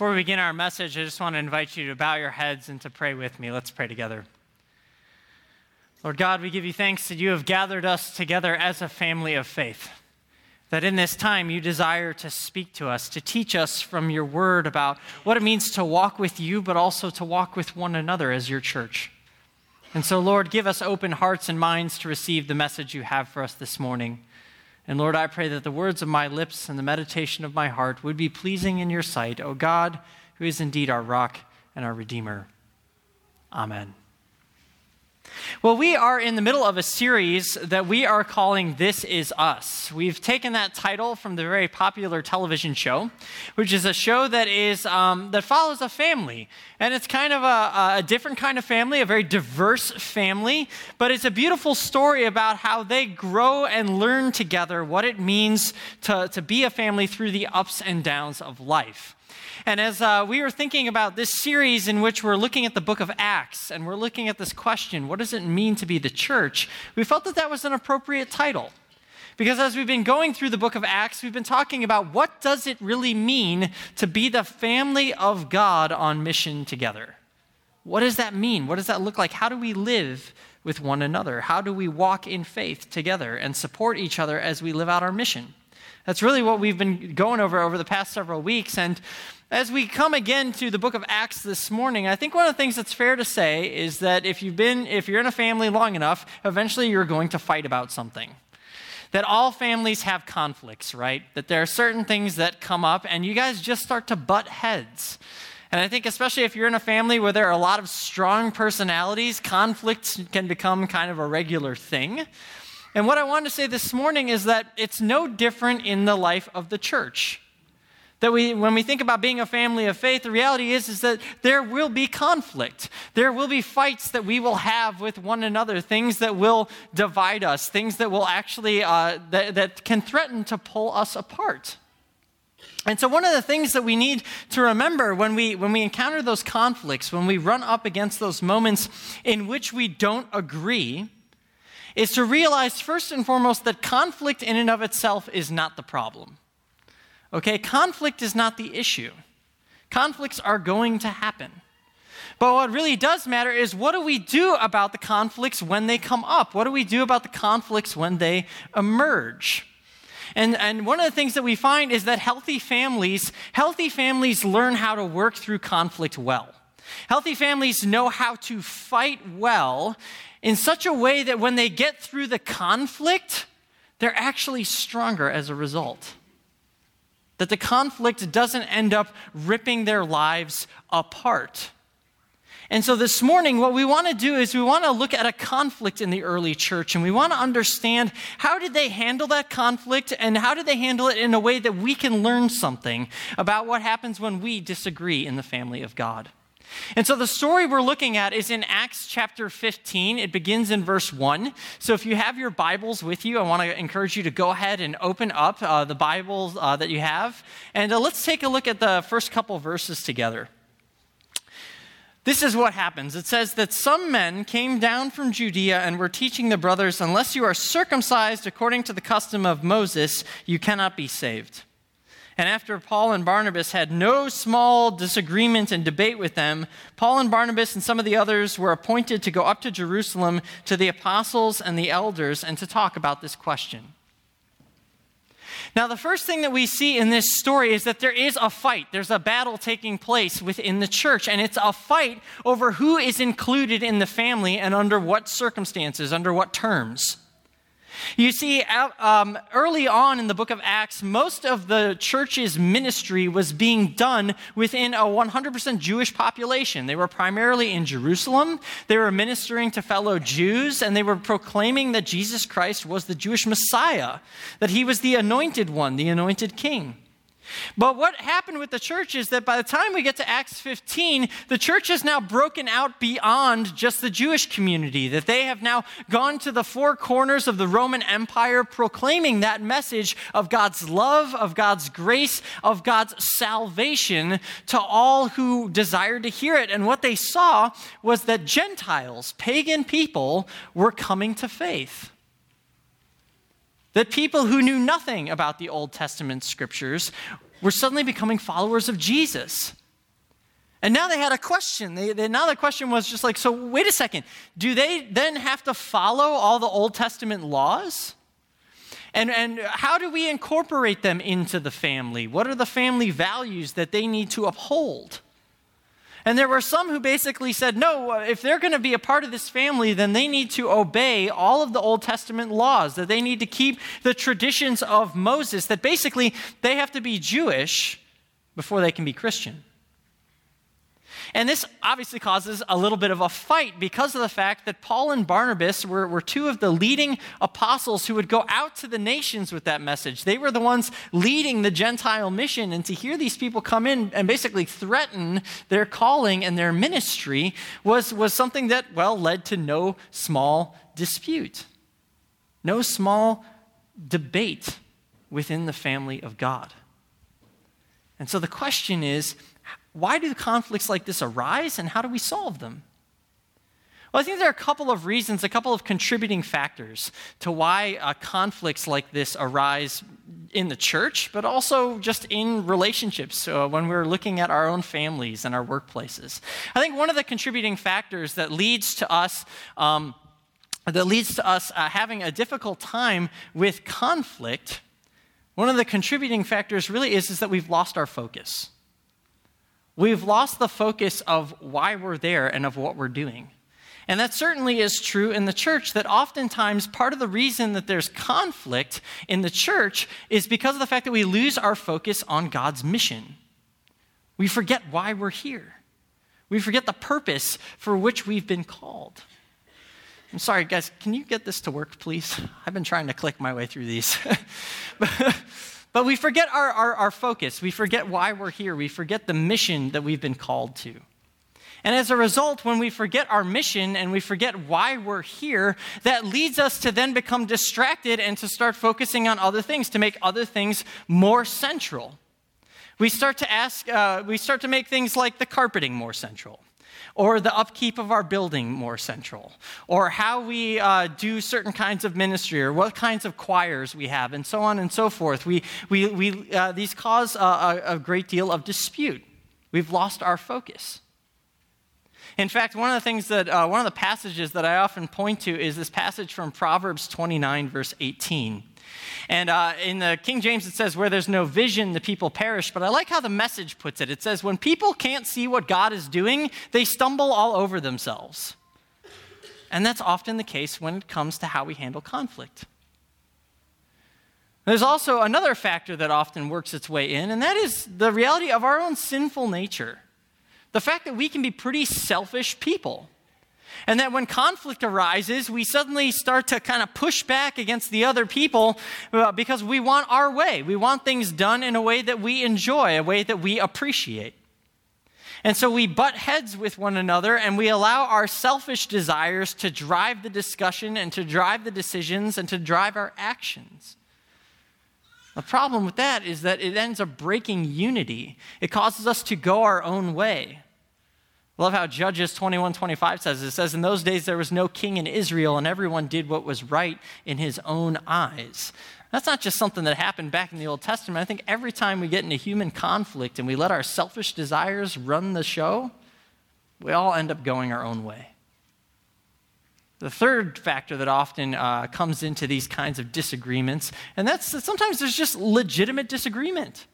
Before we begin our message, I just want to invite you to bow your heads and to pray with me. Let's pray together. Lord God, we give you thanks that you have gathered us together as a family of faith. That in this time you desire to speak to us, to teach us from your word about what it means to walk with you, but also to walk with one another as your church. And so, Lord, give us open hearts and minds to receive the message you have for us this morning. And Lord, I pray that the words of my lips and the meditation of my heart would be pleasing in your sight, O God, who is indeed our rock and our Redeemer. Amen. Well, we are in the middle of a series that we are calling This Is Us. We've taken that title from the very popular television show, which is a show that is um, that follows a family, and it's kind of a, a different kind of family, a very diverse family, but it's a beautiful story about how they grow and learn together what it means to, to be a family through the ups and downs of life. And as uh, we were thinking about this series in which we're looking at the book of Acts and we're looking at this question, what does it mean to be the church? We felt that that was an appropriate title. Because as we've been going through the book of Acts, we've been talking about what does it really mean to be the family of God on mission together? What does that mean? What does that look like? How do we live with one another? How do we walk in faith together and support each other as we live out our mission? That's really what we've been going over over the past several weeks. And as we come again to the book of Acts this morning, I think one of the things that's fair to say is that if you've been, if you're in a family long enough, eventually you're going to fight about something. That all families have conflicts, right? That there are certain things that come up and you guys just start to butt heads. And I think, especially if you're in a family where there are a lot of strong personalities, conflicts can become kind of a regular thing. And what I want to say this morning is that it's no different in the life of the church. That we, when we think about being a family of faith, the reality is, is that there will be conflict. There will be fights that we will have with one another, things that will divide us, things that will actually, uh, that, that can threaten to pull us apart. And so, one of the things that we need to remember when we, when we encounter those conflicts, when we run up against those moments in which we don't agree, is to realize first and foremost that conflict in and of itself is not the problem. Okay, conflict is not the issue. Conflicts are going to happen. But what really does matter is what do we do about the conflicts when they come up? What do we do about the conflicts when they emerge? And, and one of the things that we find is that healthy families, healthy families learn how to work through conflict well. Healthy families know how to fight well in such a way that when they get through the conflict, they're actually stronger as a result that the conflict doesn't end up ripping their lives apart. And so this morning, what we want to do is we want to look at a conflict in the early church and we want to understand how did they handle that conflict and how did they handle it in a way that we can learn something about what happens when we disagree in the family of God. And so the story we're looking at is in Acts chapter 15. It begins in verse 1. So if you have your Bibles with you, I want to encourage you to go ahead and open up uh, the Bibles uh, that you have. And uh, let's take a look at the first couple verses together. This is what happens. It says that some men came down from Judea and were teaching the brothers, unless you are circumcised according to the custom of Moses, you cannot be saved. And after Paul and Barnabas had no small disagreement and debate with them, Paul and Barnabas and some of the others were appointed to go up to Jerusalem to the apostles and the elders and to talk about this question. Now, the first thing that we see in this story is that there is a fight. There's a battle taking place within the church, and it's a fight over who is included in the family and under what circumstances, under what terms. You see, um, early on in the book of Acts, most of the church's ministry was being done within a 100% Jewish population. They were primarily in Jerusalem, they were ministering to fellow Jews, and they were proclaiming that Jesus Christ was the Jewish Messiah, that he was the anointed one, the anointed king. But what happened with the church is that by the time we get to Acts 15, the church has now broken out beyond just the Jewish community, that they have now gone to the four corners of the Roman Empire proclaiming that message of God's love, of God's grace, of God's salvation to all who desired to hear it. And what they saw was that Gentiles, pagan people, were coming to faith. That people who knew nothing about the Old Testament scriptures were suddenly becoming followers of Jesus. And now they had a question. They, they, now the question was just like, so wait a second. Do they then have to follow all the Old Testament laws? And, and how do we incorporate them into the family? What are the family values that they need to uphold? And there were some who basically said, no, if they're going to be a part of this family, then they need to obey all of the Old Testament laws, that they need to keep the traditions of Moses, that basically they have to be Jewish before they can be Christian. And this obviously causes a little bit of a fight because of the fact that Paul and Barnabas were, were two of the leading apostles who would go out to the nations with that message. They were the ones leading the Gentile mission. And to hear these people come in and basically threaten their calling and their ministry was, was something that, well, led to no small dispute, no small debate within the family of God. And so the question is why do conflicts like this arise and how do we solve them? Well, I think there are a couple of reasons, a couple of contributing factors to why uh, conflicts like this arise in the church, but also just in relationships uh, when we're looking at our own families and our workplaces. I think one of the contributing factors that leads to us. Um, that leads to us uh, having a difficult time with conflict, one of the contributing factors really is, is that we've lost our focus. We've lost the focus of why we're there and of what we're doing. And that certainly is true in the church, that oftentimes part of the reason that there's conflict in the church is because of the fact that we lose our focus on God's mission. We forget why we're here, we forget the purpose for which we've been called. I'm sorry, guys, can you get this to work, please? I've been trying to click my way through these. But we forget our, our, our, focus. We forget why we're here. We forget the mission that we've been called to. And as a result, when we forget our mission and we forget why we're here, that leads us to then become distracted and to start focusing on other things, to make other things more central. We start to ask, uh, we start to make things like the carpeting more central or the upkeep of our building more central, or how we uh, do certain kinds of ministry, or what kinds of choirs we have, and so on and so forth. We, we, we, uh, these cause a, a great deal of dispute. We've lost our focus. In fact, one of the things that, uh, one of the passages that I often point to is this passage from Proverbs 29, verse 18. And uh, in the King James, it says, Where there's no vision, the people perish. But I like how the message puts it. It says, When people can't see what God is doing, they stumble all over themselves. And that's often the case when it comes to how we handle conflict. There's also another factor that often works its way in, and that is the reality of our own sinful nature. The fact that we can be pretty selfish people. And that when conflict arises, we suddenly start to kind of push back against the other people uh, because we want our way. We want things done in a way that we enjoy, a way that we appreciate. And so we butt heads with one another and we allow our selfish desires to drive the discussion and to drive the decisions and to drive our actions. The problem with that is that it ends up breaking unity. It causes us to go our own way. I love how Judges 21 25 says it says, In those days there was no king in Israel, and everyone did what was right in his own eyes. That's not just something that happened back in the Old Testament. I think every time we get into human conflict and we let our selfish desires run the show, we all end up going our own way. The third factor that often uh, comes into these kinds of disagreements, and that's that sometimes there's just legitimate disagreement.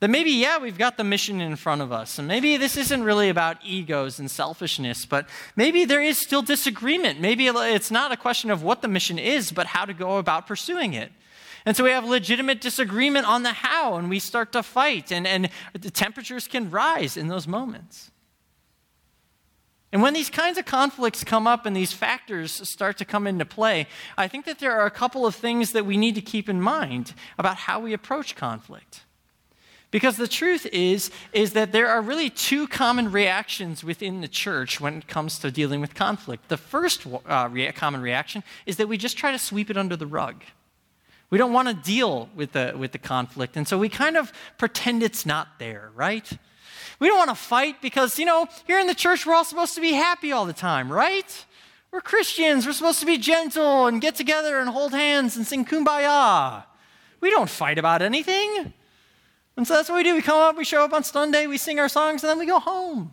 That maybe, yeah, we've got the mission in front of us. And maybe this isn't really about egos and selfishness, but maybe there is still disagreement. Maybe it's not a question of what the mission is, but how to go about pursuing it. And so we have legitimate disagreement on the how, and we start to fight, and, and the temperatures can rise in those moments. And when these kinds of conflicts come up and these factors start to come into play, I think that there are a couple of things that we need to keep in mind about how we approach conflict. Because the truth is, is that there are really two common reactions within the church when it comes to dealing with conflict. The first uh, common reaction is that we just try to sweep it under the rug. We don't want to deal with the, with the conflict, and so we kind of pretend it's not there, right? We don't want to fight because, you know, here in the church, we're all supposed to be happy all the time, right? We're Christians. We're supposed to be gentle and get together and hold hands and sing kumbaya. We don't fight about anything. And so that's what we do. We come up, we show up on Sunday, we sing our songs, and then we go home.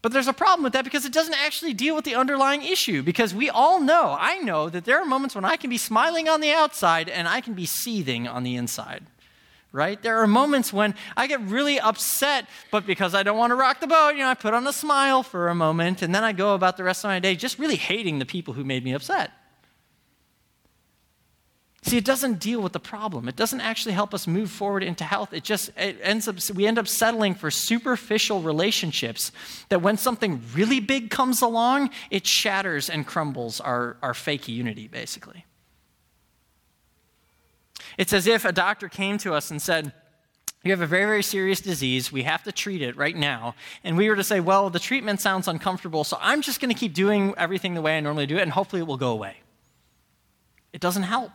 But there's a problem with that because it doesn't actually deal with the underlying issue. Because we all know, I know, that there are moments when I can be smiling on the outside and I can be seething on the inside. Right? There are moments when I get really upset, but because I don't want to rock the boat, you know, I put on a smile for a moment and then I go about the rest of my day just really hating the people who made me upset. See, it doesn't deal with the problem. It doesn't actually help us move forward into health. It just it ends up we end up settling for superficial relationships that when something really big comes along, it shatters and crumbles our, our fake unity, basically. It's as if a doctor came to us and said, you have a very, very serious disease. We have to treat it right now. And we were to say, well, the treatment sounds uncomfortable, so I'm just going to keep doing everything the way I normally do it, and hopefully it will go away. It doesn't help.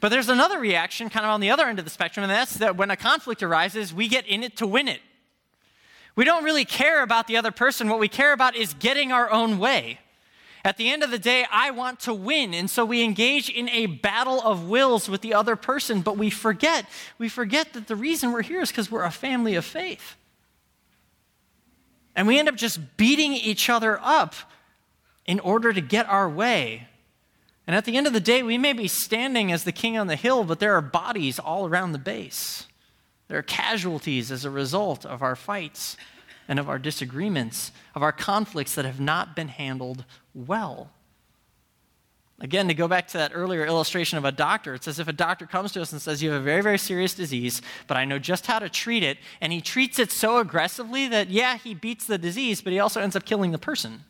But there's another reaction kind of on the other end of the spectrum, and that's that when a conflict arises, we get in it to win it. We don't really care about the other person. What we care about is getting our own way. At the end of the day, I want to win. And so we engage in a battle of wills with the other person, but we forget, we forget that the reason we're here is because we're a family of faith. And we end up just beating each other up in order to get our way and at the end of the day, we may be standing as the king on the hill, but there are bodies all around the base. There are casualties as a result of our fights and of our disagreements, of our conflicts that have not been handled well. Again, to go back to that earlier illustration of a doctor, it's as if a doctor comes to us and says, You have a very, very serious disease, but I know just how to treat it. And he treats it so aggressively that, yeah, he beats the disease, but he also ends up killing the person.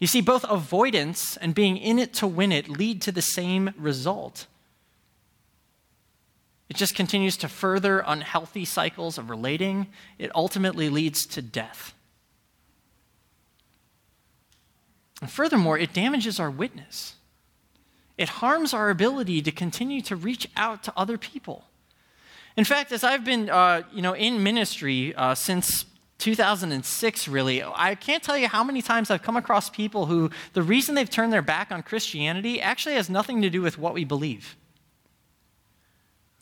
You see, both avoidance and being in it to win it lead to the same result. It just continues to further unhealthy cycles of relating. It ultimately leads to death. And furthermore, it damages our witness. It harms our ability to continue to reach out to other people. In fact, as I've been, uh, you know, in ministry uh, since 2006, really, I can't tell you how many times I've come across people who the reason they've turned their back on Christianity actually has nothing to do with what we believe.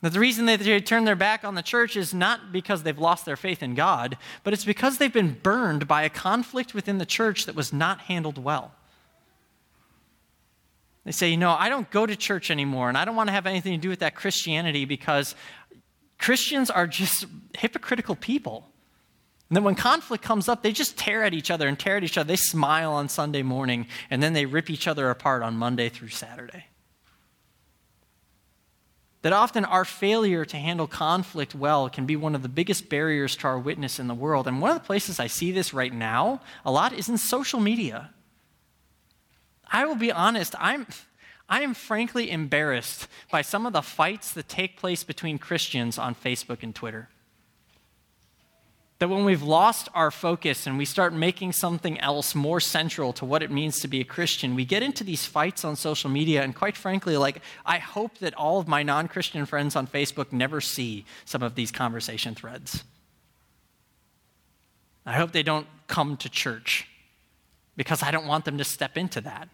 That the reason that they turn their back on the church is not because they've lost their faith in God, but it's because they've been burned by a conflict within the church that was not handled well. They say, you know, I don't go to church anymore, and I don't want to have anything to do with that Christianity because Christians are just hypocritical people. And then when conflict comes up, they just tear at each other and tear at each other. They smile on Sunday morning, and then they rip each other apart on Monday through Saturday. That often our failure to handle conflict well can be one of the biggest barriers to our witness in the world. And one of the places I see this right now a lot is in social media. I will be honest, I'm, I am frankly embarrassed by some of the fights that take place between Christians on Facebook and Twitter. That when we've lost our focus and we start making something else more central to what it means to be a Christian, we get into these fights on social media. And quite frankly, like, I hope that all of my non Christian friends on Facebook never see some of these conversation threads. I hope they don't come to church because I don't want them to step into that.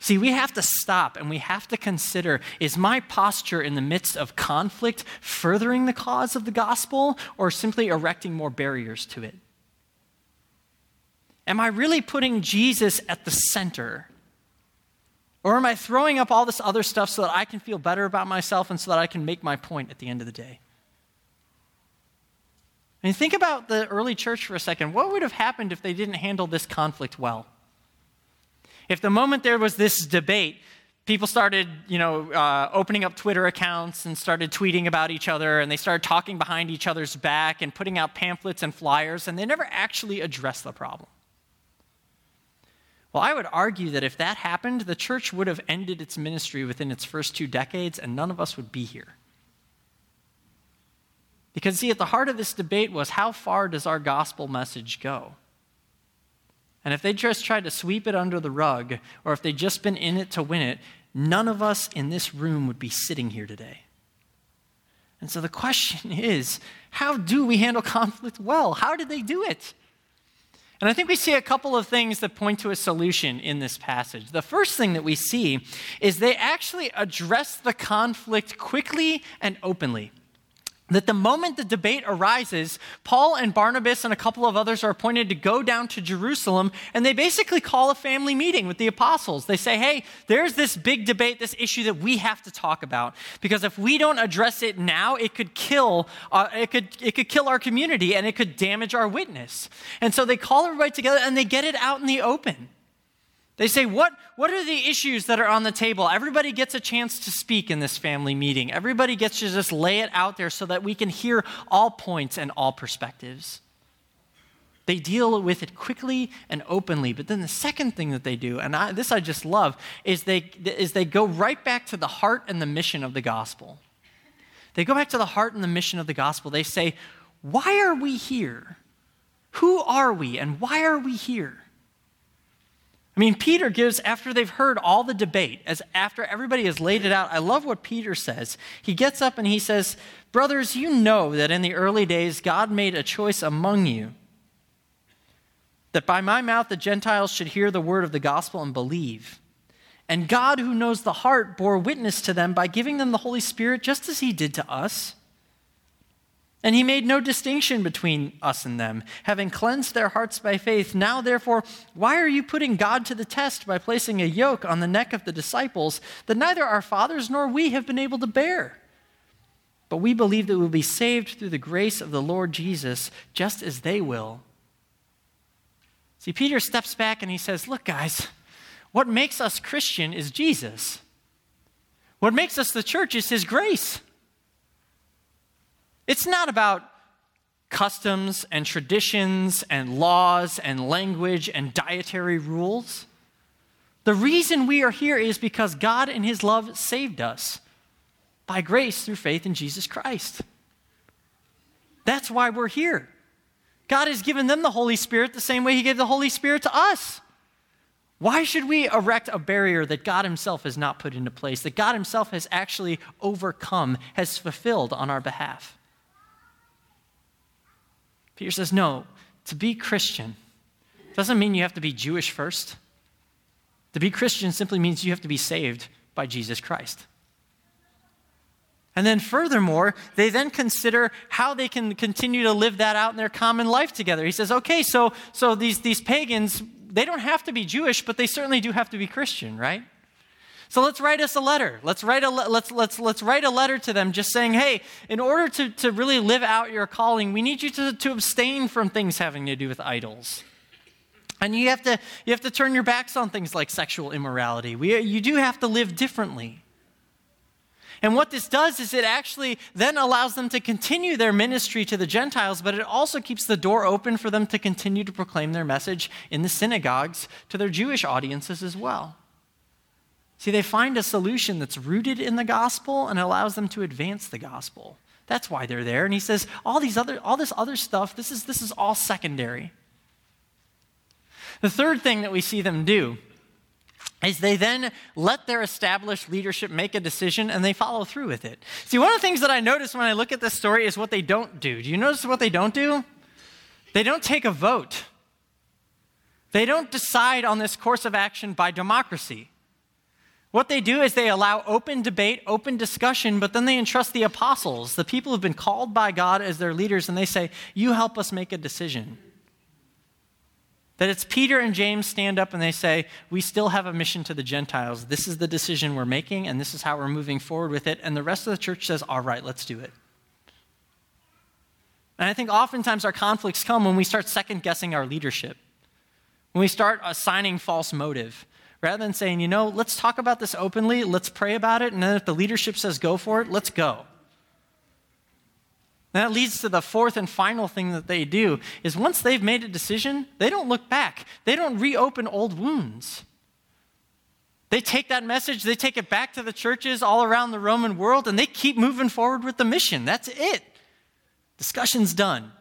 See, we have to stop and we have to consider is my posture in the midst of conflict furthering the cause of the gospel or simply erecting more barriers to it? Am I really putting Jesus at the center? Or am I throwing up all this other stuff so that I can feel better about myself and so that I can make my point at the end of the day? I mean, think about the early church for a second. What would have happened if they didn't handle this conflict well? If the moment there was this debate, people started, you know, uh, opening up Twitter accounts and started tweeting about each other, and they started talking behind each other's back and putting out pamphlets and flyers, and they never actually addressed the problem. Well, I would argue that if that happened, the church would have ended its ministry within its first two decades, and none of us would be here. Because, see, at the heart of this debate was how far does our gospel message go? And if they just tried to sweep it under the rug, or if they'd just been in it to win it, none of us in this room would be sitting here today. And so the question is how do we handle conflict well? How did they do it? And I think we see a couple of things that point to a solution in this passage. The first thing that we see is they actually address the conflict quickly and openly that the moment the debate arises, Paul and Barnabas and a couple of others are appointed to go down to Jerusalem, and they basically call a family meeting with the apostles. They say, Hey, there's this big debate, this issue that we have to talk about, because if we don't address it now, it could kill, uh, it, could, it could kill our community and it could damage our witness. And so they call everybody together and they get it out in the open. They say, what, what are the issues that are on the table? Everybody gets a chance to speak in this family meeting. Everybody gets to just lay it out there so that we can hear all points and all perspectives. They deal with it quickly and openly. But then the second thing that they do, and I, this I just love, is they, is they go right back to the heart and the mission of the gospel. They go back to the heart and the mission of the gospel. They say, Why are we here? Who are we and why are we here? I mean, Peter gives, after they've heard all the debate, as after everybody has laid it out, I love what Peter says. He gets up and he says, Brothers, you know that in the early days God made a choice among you, that by my mouth the Gentiles should hear the word of the gospel and believe. And God, who knows the heart, bore witness to them by giving them the Holy Spirit, just as he did to us. And he made no distinction between us and them, having cleansed their hearts by faith. Now, therefore, why are you putting God to the test by placing a yoke on the neck of the disciples that neither our fathers nor we have been able to bear? But we believe that we'll be saved through the grace of the Lord Jesus, just as they will. See, Peter steps back and he says, Look, guys, what makes us Christian is Jesus. What makes us the church is his grace. It's not about customs and traditions and laws and language and dietary rules. The reason we are here is because God in His love saved us by grace through faith in Jesus Christ. That's why we're here. God has given them the Holy Spirit the same way He gave the Holy Spirit to us. Why should we erect a barrier that God Himself has not put into place, that God Himself has actually overcome, has fulfilled on our behalf? Peter says, no, to be Christian doesn't mean you have to be Jewish first. To be Christian simply means you have to be saved by Jesus Christ. And then, furthermore, they then consider how they can continue to live that out in their common life together. He says, okay, so, so these, these pagans, they don't have to be Jewish, but they certainly do have to be Christian, right? So let's write us a letter. Let's write a, let's, let's, let's write a letter to them just saying, hey, in order to, to really live out your calling, we need you to, to abstain from things having to do with idols. And you have to, you have to turn your backs on things like sexual immorality. We, you do have to live differently. And what this does is it actually then allows them to continue their ministry to the Gentiles, but it also keeps the door open for them to continue to proclaim their message in the synagogues to their Jewish audiences as well. See, they find a solution that's rooted in the gospel and allows them to advance the gospel. That's why they're there. And he says, all these other, all this other stuff, this is, this is all secondary. The third thing that we see them do is they then let their established leadership make a decision and they follow through with it. See, one of the things that I notice when I look at this story is what they don't do. Do you notice what they don't do? They don't take a vote. They don't decide on this course of action by democracy. What they do is they allow open debate, open discussion, but then they entrust the apostles, the people who've been called by God as their leaders, and they say, You help us make a decision. That it's Peter and James stand up and they say, We still have a mission to the Gentiles. This is the decision we're making, and this is how we're moving forward with it. And the rest of the church says, All right, let's do it. And I think oftentimes our conflicts come when we start second guessing our leadership, when we start assigning false motive rather than saying, you know, let's talk about this openly, let's pray about it, and then if the leadership says go for it, let's go. And that leads to the fourth and final thing that they do is once they've made a decision, they don't look back. They don't reopen old wounds. They take that message, they take it back to the churches all around the Roman world, and they keep moving forward with the mission. That's it. Discussion's done.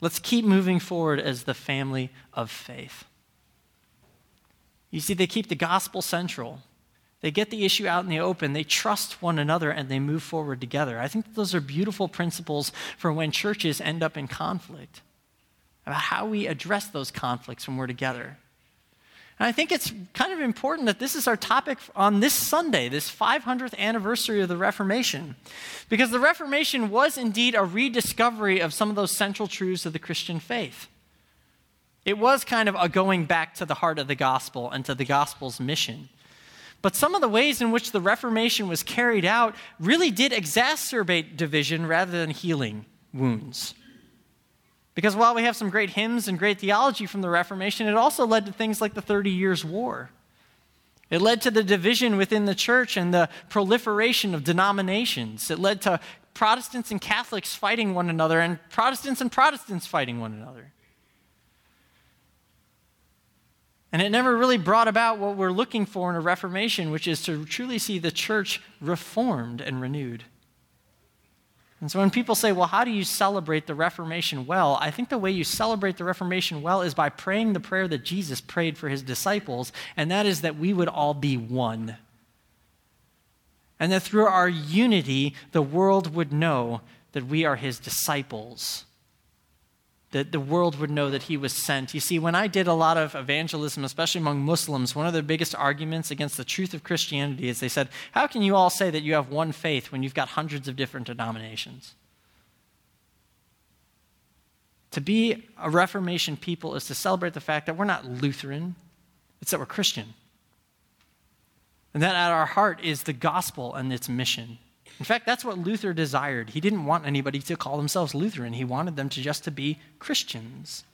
Let's keep moving forward as the family of faith. You see, they keep the gospel central. They get the issue out in the open. They trust one another and they move forward together. I think those are beautiful principles for when churches end up in conflict. about how we address those conflicts when we're together. And I think it's kind of important that this is our topic on this Sunday, this 500th anniversary of the Reformation. Because the Reformation was indeed a rediscovery of some of those central truths of the Christian faith. It was kind of a going back to the heart of the gospel and to the gospel's mission. But some of the ways in which the Reformation was carried out really did exacerbate division rather than healing wounds. Because while we have some great hymns and great theology from the Reformation, it also led to things like the Thirty Years' War. It led to the division within the church and the proliferation of denominations. It led to Protestants and Catholics fighting one another and Protestants and Protestants fighting one another. And it never really brought about what we're looking for in a Reformation, which is to truly see the church reformed and renewed. And so when people say, well, how do you celebrate the Reformation well? I think the way you celebrate the Reformation well is by praying the prayer that Jesus prayed for his disciples, and that is that we would all be one. And that through our unity, the world would know that we are his disciples that the world would know that he was sent. You see, when I did a lot of evangelism, especially among Muslims, one of the biggest arguments against the truth of Christianity is they said, How can you all say that you have one faith when you've got hundreds of different denominations? To be a Reformation people is to celebrate the fact that we're not Lutheran, it's that we're Christian. And that at our heart is the gospel and its mission. In fact, that's what Luther desired. He didn't want anybody to call themselves Lutheran. He wanted them to just to be Christians.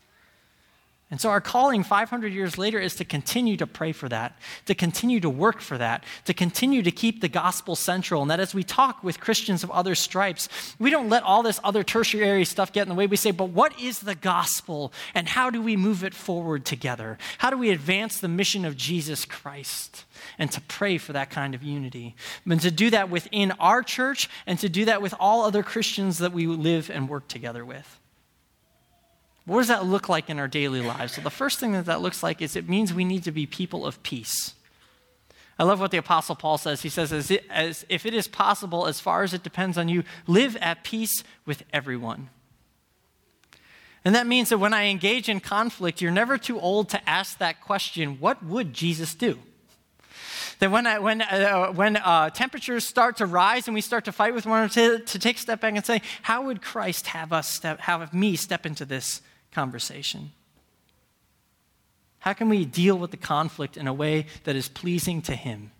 And so our calling 500 years later is to continue to pray for that, to continue to work for that, to continue to keep the gospel central. And that as we talk with Christians of other stripes, we don't let all this other tertiary stuff get in the way. We say, but what is the gospel and how do we move it forward together? How do we advance the mission of Jesus Christ? And to pray for that kind of unity. And to do that within our church and to do that with all other Christians that we live and work together with. What does that look like in our daily lives? So, the first thing that that looks like is it means we need to be people of peace. I love what the Apostle Paul says. He says, as, it, as if it is possible, as far as it depends on you, live at peace with everyone. And that means that when I engage in conflict, you're never too old to ask that question what would Jesus do? That when, I, when, uh, when uh, temperatures start to rise and we start to fight with one another, to, to take a step back and say, how would Christ have us step, have me step into this conversation? How can we deal with the conflict in a way that is pleasing to Him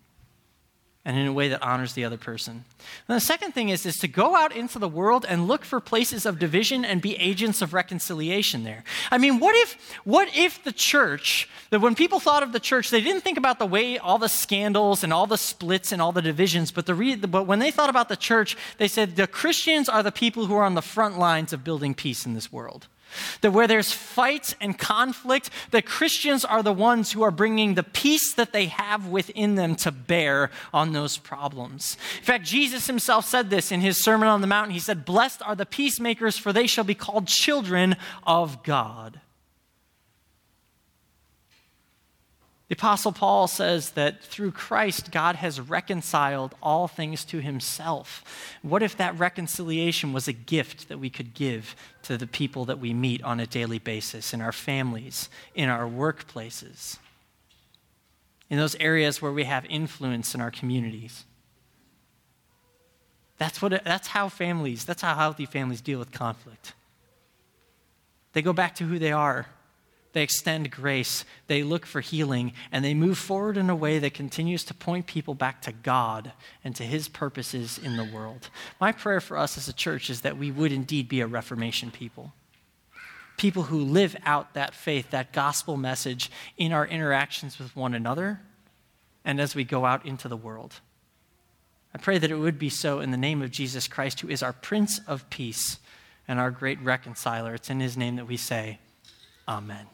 and in a way that honors the other person? And the second thing is, is to go out into the world and look for places of division and be agents of reconciliation there. I mean, what if, what if the church, that when people thought of the church, they didn't think about the way all the scandals and all the splits and all the divisions, but, the re, but when they thought about the church, they said the Christians are the people who are on the front lines of building peace in this world. That where there's fight and conflict, that Christians are the ones who are bringing the peace that they have within them to bear on those problems. In fact, Jesus himself said this in his Sermon on the Mount. He said, Blessed are the peacemakers, for they shall be called children of God. The Apostle Paul says that through Christ, God has reconciled all things to himself. What if that reconciliation was a gift that we could give to the people that we meet on a daily basis, in our families, in our workplaces, in those areas where we have influence in our communities? That's, what, that's how families, that's how healthy families deal with conflict. They go back to who they are they extend grace, they look for healing, and they move forward in a way that continues to point people back to God and to His purposes in the world. My prayer for us as a church is that we would indeed be a Reformation people. People who live out that faith, that gospel message in our interactions with one another and as we go out into the world. I pray that it would be so in the name of Jesus Christ, who is our Prince of Peace and our great reconciler. It's in his name that we say, Amen.